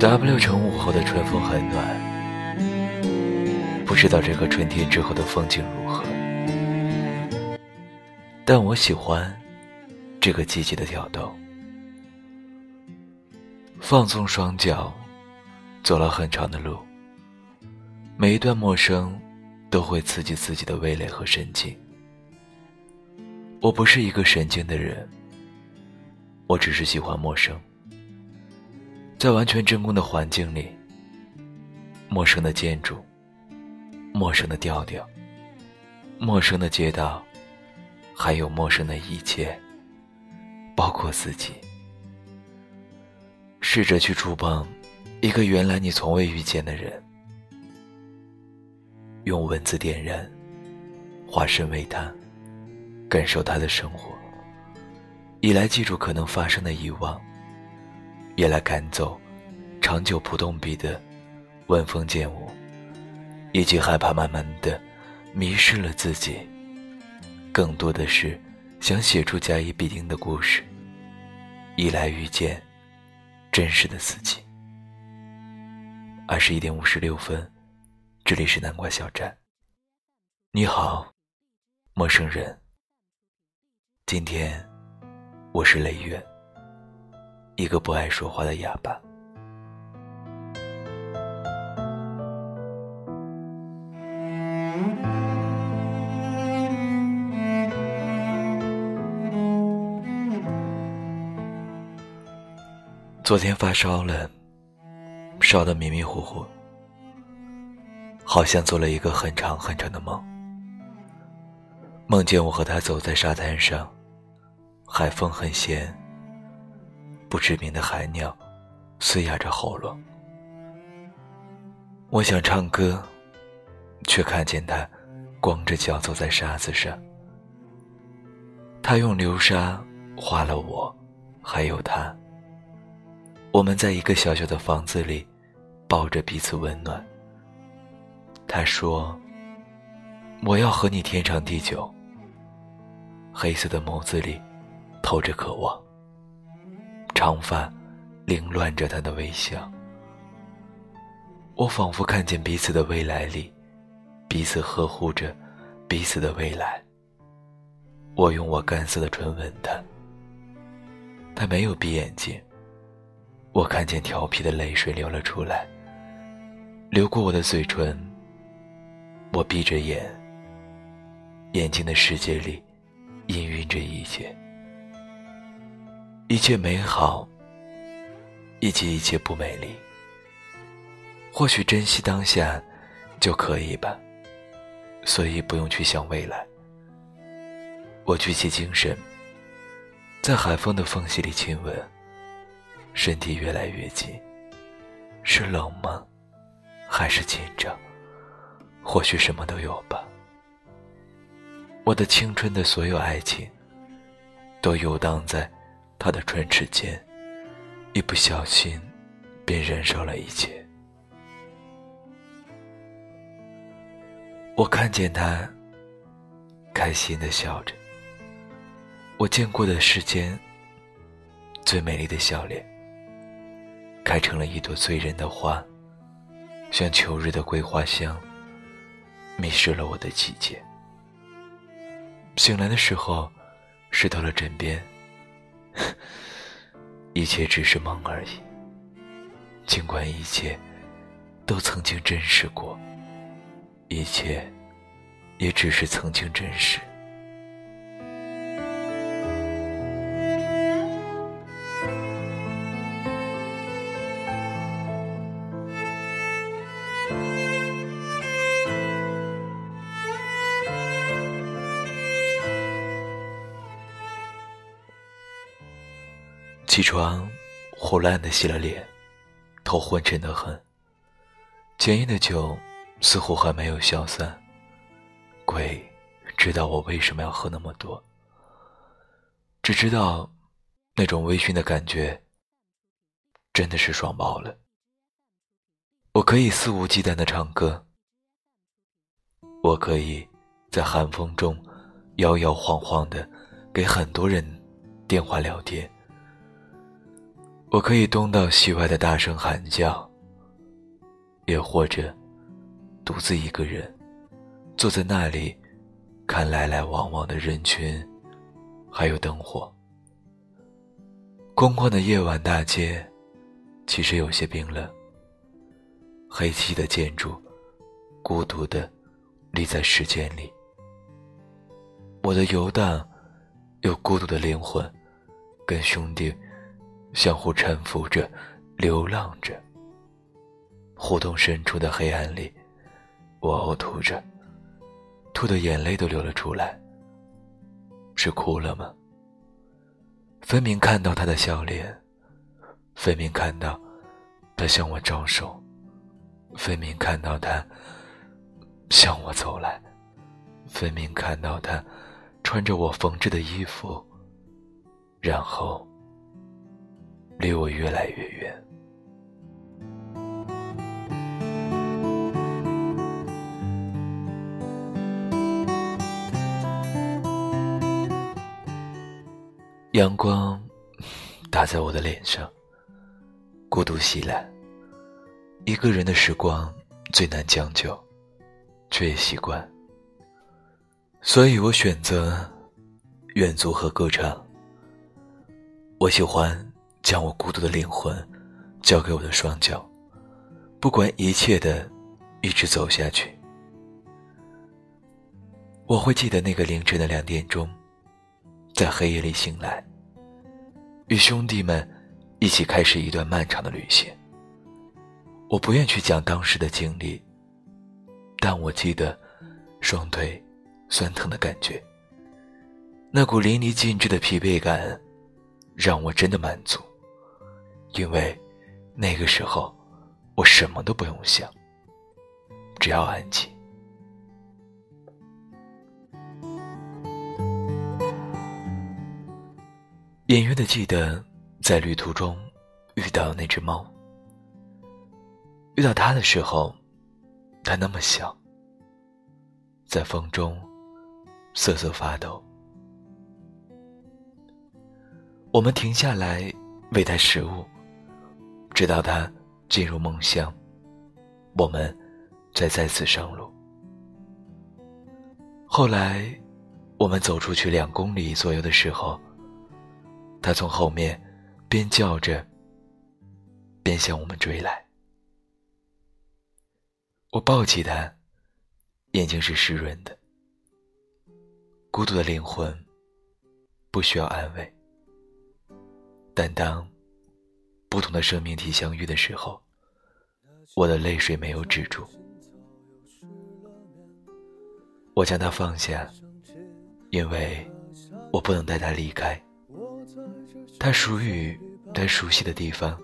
W 城午后的春风很暖，不知道这个春天之后的风景如何，但我喜欢这个季节的挑逗。放松双脚，走了很长的路，每一段陌生都会刺激自己的味蕾和神经。我不是一个神经的人，我只是喜欢陌生。在完全真空的环境里，陌生的建筑，陌生的调调，陌生的街道，还有陌生的一切，包括自己。试着去触碰一个原来你从未遇见的人，用文字点燃，化身为他，感受他的生活，以来记住可能发生的遗忘。也来赶走长久不动笔的闻风见舞，以及害怕慢慢的迷失了自己。更多的是想写出甲乙丙丁的故事，以来遇见真实的自己。二十一点五十六分，这里是南瓜小站。你好，陌生人。今天我是雷月。一个不爱说话的哑巴。昨天发烧了，烧得迷迷糊糊，好像做了一个很长很长的梦。梦见我和他走在沙滩上，海风很咸。不知名的海鸟嘶哑着喉咙，我想唱歌，却看见他光着脚走在沙子上。他用流沙画了我，还有他。我们在一个小小的房子里，抱着彼此温暖。他说：“我要和你天长地久。”黑色的眸子里透着渴望。长发凌乱着他的微笑，我仿佛看见彼此的未来里，彼此呵护着彼此的未来。我用我干涩的唇吻他，他没有闭眼睛。我看见调皮的泪水流了出来，流过我的嘴唇。我闭着眼，眼睛的世界里氤氲着一切。一切美好，以及一切不美丽。或许珍惜当下就可以吧，所以不用去想未来。我举起精神，在海风的缝隙里亲吻，身体越来越近。是冷吗？还是紧张？或许什么都有吧。我的青春的所有爱情，都游荡在。他的唇齿间，一不小心，便燃烧了一切。我看见他，开心的笑着。我见过的世间最美丽的笑脸，开成了一朵醉人的花，像秋日的桂花香，迷失了我的季节。醒来的时候，湿透了枕边。一切只是梦而已。尽管一切都曾经真实过，一切也只是曾经真实。起床，胡乱的洗了脸，头昏沉的很。前夜的酒似乎还没有消散，鬼知道我为什么要喝那么多。只知道，那种微醺的感觉真的是爽爆了。我可以肆无忌惮的唱歌，我可以在寒风中摇摇晃晃的给很多人电话聊天。我可以东到西外的大声喊叫，也或者独自一个人坐在那里，看来来往往的人群，还有灯火。空旷的夜晚大街，其实有些冰冷。黑漆的建筑，孤独的立在时间里。我的游荡，又孤独的灵魂，跟兄弟相互搀扶着，流浪着。胡同深处的黑暗里，我呕吐着，吐的眼泪都流了出来。是哭了吗？分明看到他的笑脸，分明看到他向我招手，分明看到他向我走来，分明看到他穿着我缝制的衣服，然后离我越来越远。阳光打在我的脸上，孤独袭来。一个人的时光最难将就，却也习惯。所以我选择远足和歌唱。我喜欢将我孤独的灵魂交给我的双脚，不管一切的一直走下去。我会记得那个凌晨的两点钟，在黑夜里醒来。与兄弟们一起开始一段漫长的旅行。我不愿去讲当时的经历，但我记得双腿酸疼的感觉。那股淋漓尽致的疲惫感，让我真的满足，因为那个时候我什么都不用想，只要安静。隐约的记得，在旅途中遇到那只猫。遇到它的时候，它那么小，在风中瑟瑟发抖。我们停下来喂它食物，直到他进入梦乡，我们再再次上路。后来，我们走出去两公里左右的时候。他从后面边叫着，边向我们追来。我抱起他，眼睛是湿润的。孤独的灵魂不需要安慰，但当不同的生命体相遇的时候，我的泪水没有止住。我将他放下，因为我不能带他离开。它属于它熟悉的地方，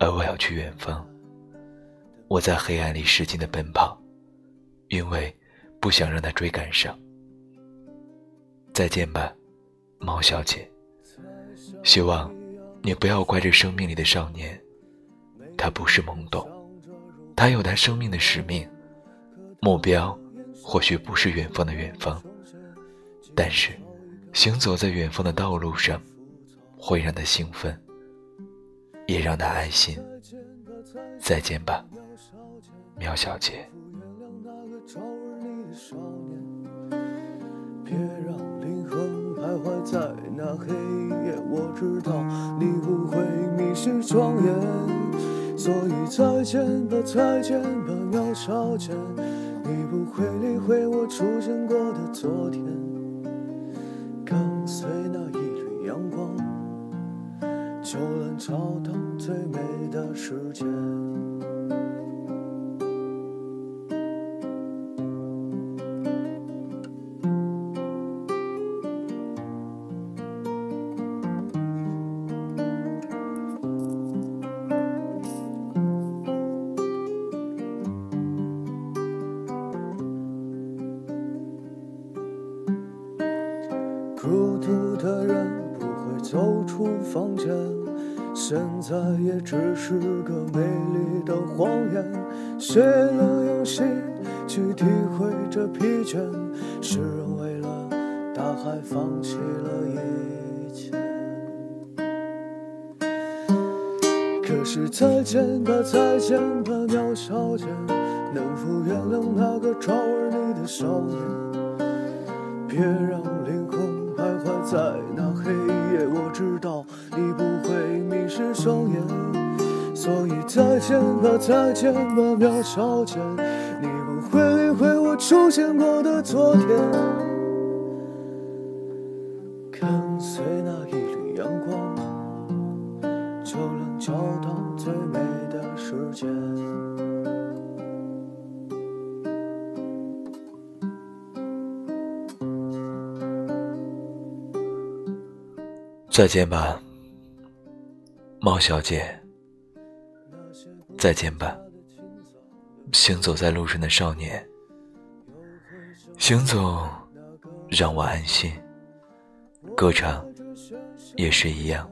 而我要去远方。我在黑暗里使劲的奔跑，因为不想让它追赶上。再见吧，猫小姐。希望你不要怪这生命里的少年，他不是懵懂，他有他生命的使命，目标或许不是远方的远方，但是行走在远方的道路上。会让他兴奋，也让他安心。再见吧，喵小姐。徘徊在那黑夜，我知道你不会迷失双眼，所以再见吧，再见吧，喵小姐。你不会理会我出现过的昨天，跟随那一缕阳光。就能找到最美的世界。现在也只是个美丽的谎言，谁能用心去体会这疲倦？诗人为了大海放弃了一切。可是再见吧，再见吧，喵小姐，能否原谅那个招惹你的少年？别让灵魂徘徊在那黑夜，我知道你不会是双眼。所以再见吧，再见吧，苗小姐，你不会理会我出现过的昨天。跟随那一缕阳光，就能找到最美的世界。再见吧，猫小姐。再见吧，行走在路上的少年。行走让我安心，歌唱也是一样。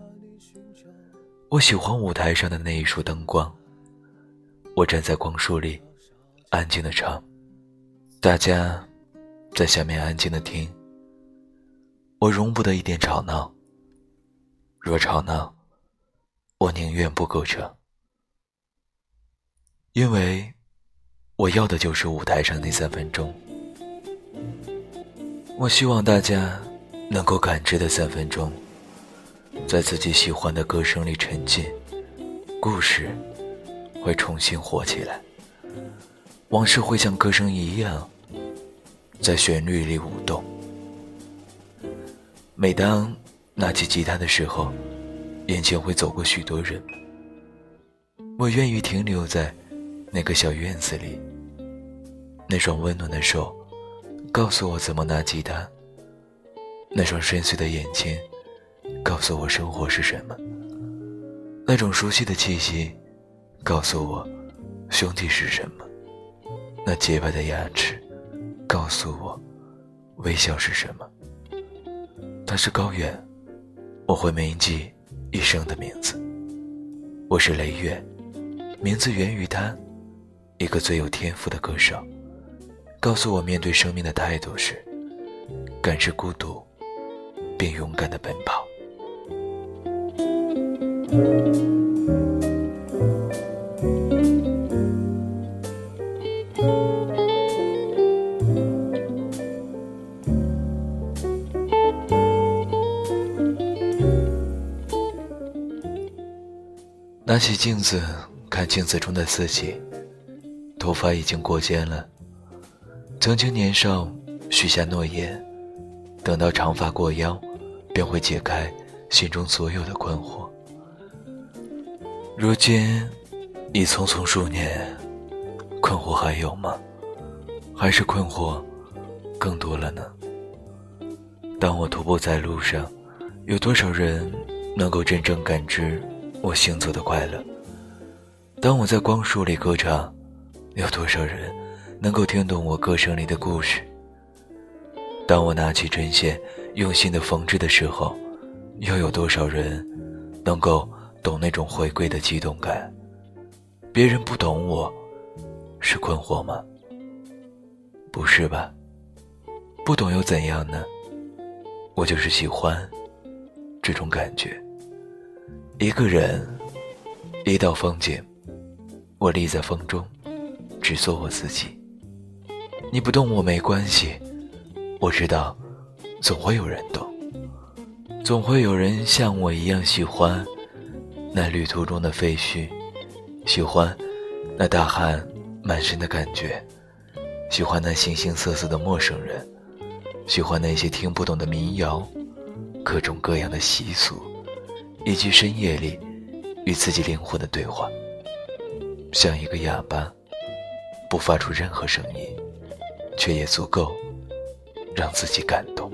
我喜欢舞台上的那一束灯光，我站在光束里，安静的唱，大家在下面安静的听。我容不得一点吵闹。若吵闹，我宁愿不歌唱，因为我要的就是舞台上那三分钟。我希望大家能够感知的三分钟，在自己喜欢的歌声里沉浸，故事会重新活起来，往事会像歌声一样，在旋律里舞动。每当。拿起吉他的时候，眼前会走过许多人。我愿意停留在那个小院子里，那双温暖的手告诉我怎么拿吉他，那双深邃的眼睛告诉我生活是什么，那种熟悉的气息告诉我兄弟是什么，那洁白的牙齿告诉我微笑是什么。他是高远。我会铭记一生的名字。我是雷月，名字源于他，一个最有天赋的歌手。告诉我面对生命的态度是：感知孤独，并勇敢的奔跑。拿起镜子，看镜子中的自己，头发已经过肩了。曾经年少，许下诺言，等到长发过腰，便会解开心中所有的困惑。如今，已匆匆数年，困惑还有吗？还是困惑更多了呢？当我徒步在路上，有多少人能够真正感知？我行走的快乐。当我在光束里歌唱，有多少人能够听懂我歌声里的故事？当我拿起针线，用心的缝制的时候，又有多少人能够懂那种回归的激动感？别人不懂我，是困惑吗？不是吧？不懂又怎样呢？我就是喜欢这种感觉。一个人，一道风景，我立在风中，只做我自己。你不懂我没关系，我知道，总会有人懂，总会有人像我一样喜欢那旅途中的废墟，喜欢那大汗满身的感觉，喜欢那形形色色的陌生人，喜欢那些听不懂的民谣，各种各样的习俗。以及深夜里与自己灵魂的对话，像一个哑巴，不发出任何声音，却也足够让自己感动。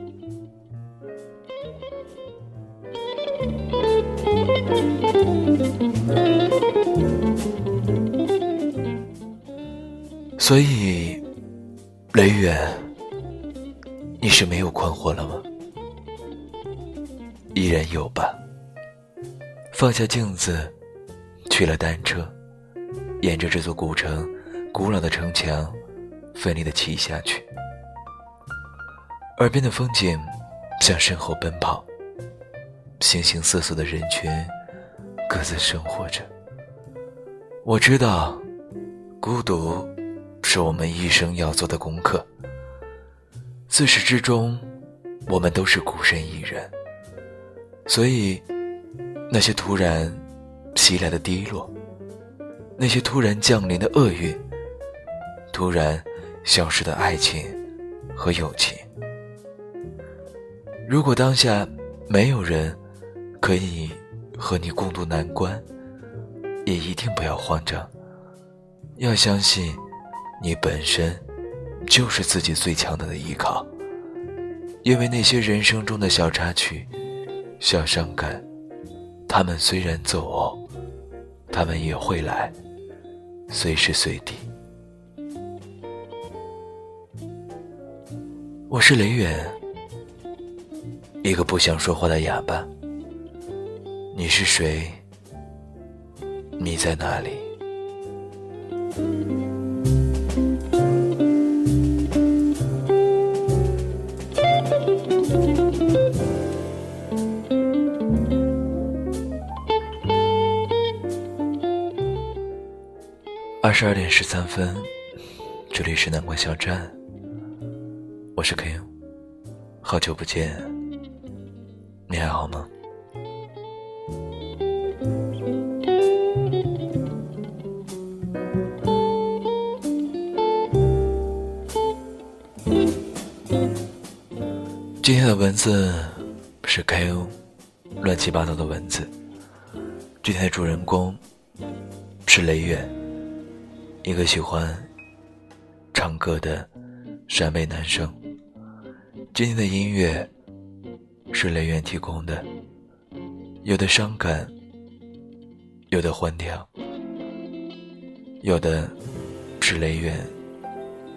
所以，雷远，你是没有困惑了吗？依然有吧。放下镜子，取了单车，沿着这座古城古老的城墙，奋力的骑下去。耳边的风景向身后奔跑，形形色色的人群各自生活着，我知道，孤独是我们一生要做的功课。自始至终，我们都是孤身一人，所以那些突然袭来的低落，那些突然降临的厄运，突然消失的爱情和友情，如果当下没有人可以和你共度难关，也一定不要慌张，要相信你本身。就是自己最强大的依靠，因为那些人生中的小插曲、小伤感，他们虽然走，他们也会来，随时随地。我是雷远，一个不想说话的哑巴。你是谁？你在哪里？十二点十三分，这里是南关小站，我是 King，好久不见，你还好吗？今天的文字是 K.O，乱七八糟的文字，今天的主人公是雷远。一个喜欢唱歌的陕北男生。今天的音乐是雷远提供的，有的伤感，有的欢跳，有的是雷远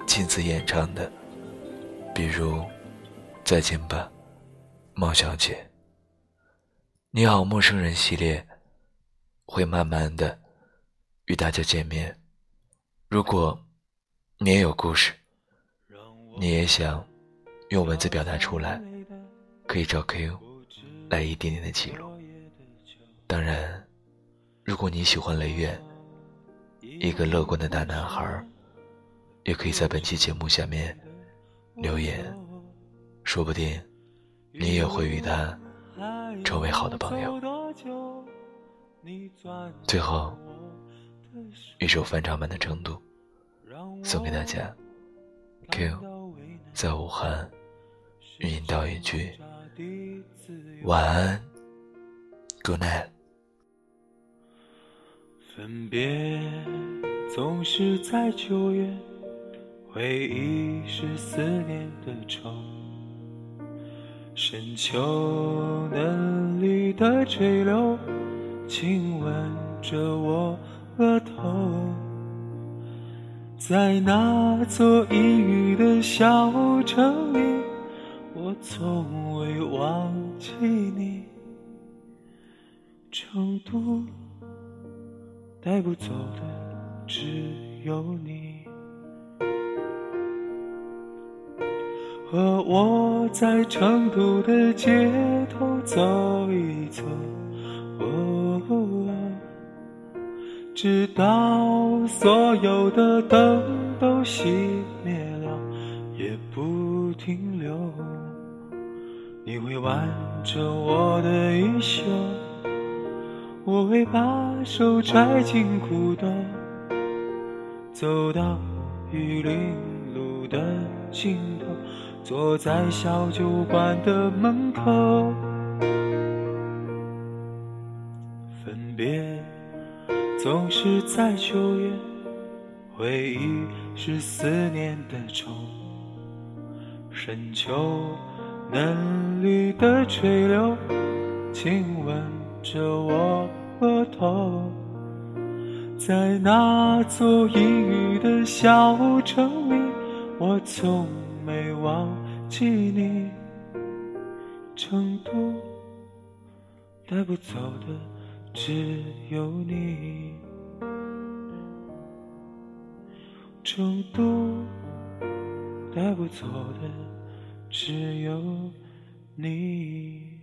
亲自演唱的，比如《再见吧，猫小姐》。你好，陌生人系列会慢慢的与大家见面。如果你也有故事，你也想用文字表达出来，可以找 Q 来一点点的记录。当然，如果你喜欢雷月，一个乐观的大男孩，也可以在本期节目下面留言，说不定你也会与他成为好的朋友。最后。一首翻唱版的《成都》送给大家。Q 在武汉，与您道一句晚安，Good night。分别总是在九月，回忆是思念的愁。深秋嫩绿的垂柳，亲吻着我。额头，在那座阴雨的小城里，我从未忘记你。成都带不走的只有你，和我在成都的街头走一走。直到所有的灯都熄灭了，也不停留。你会挽着我的衣袖，我会把手揣进裤兜，走到玉林路的尽头，坐在小酒馆的门口，分别。总是在九月，回忆是思念的愁。深秋嫩绿的垂柳，亲吻着我额头。在那座阴雨的小城里，我从没忘记你。成都带不走的。只有你，成都带不走的只有你。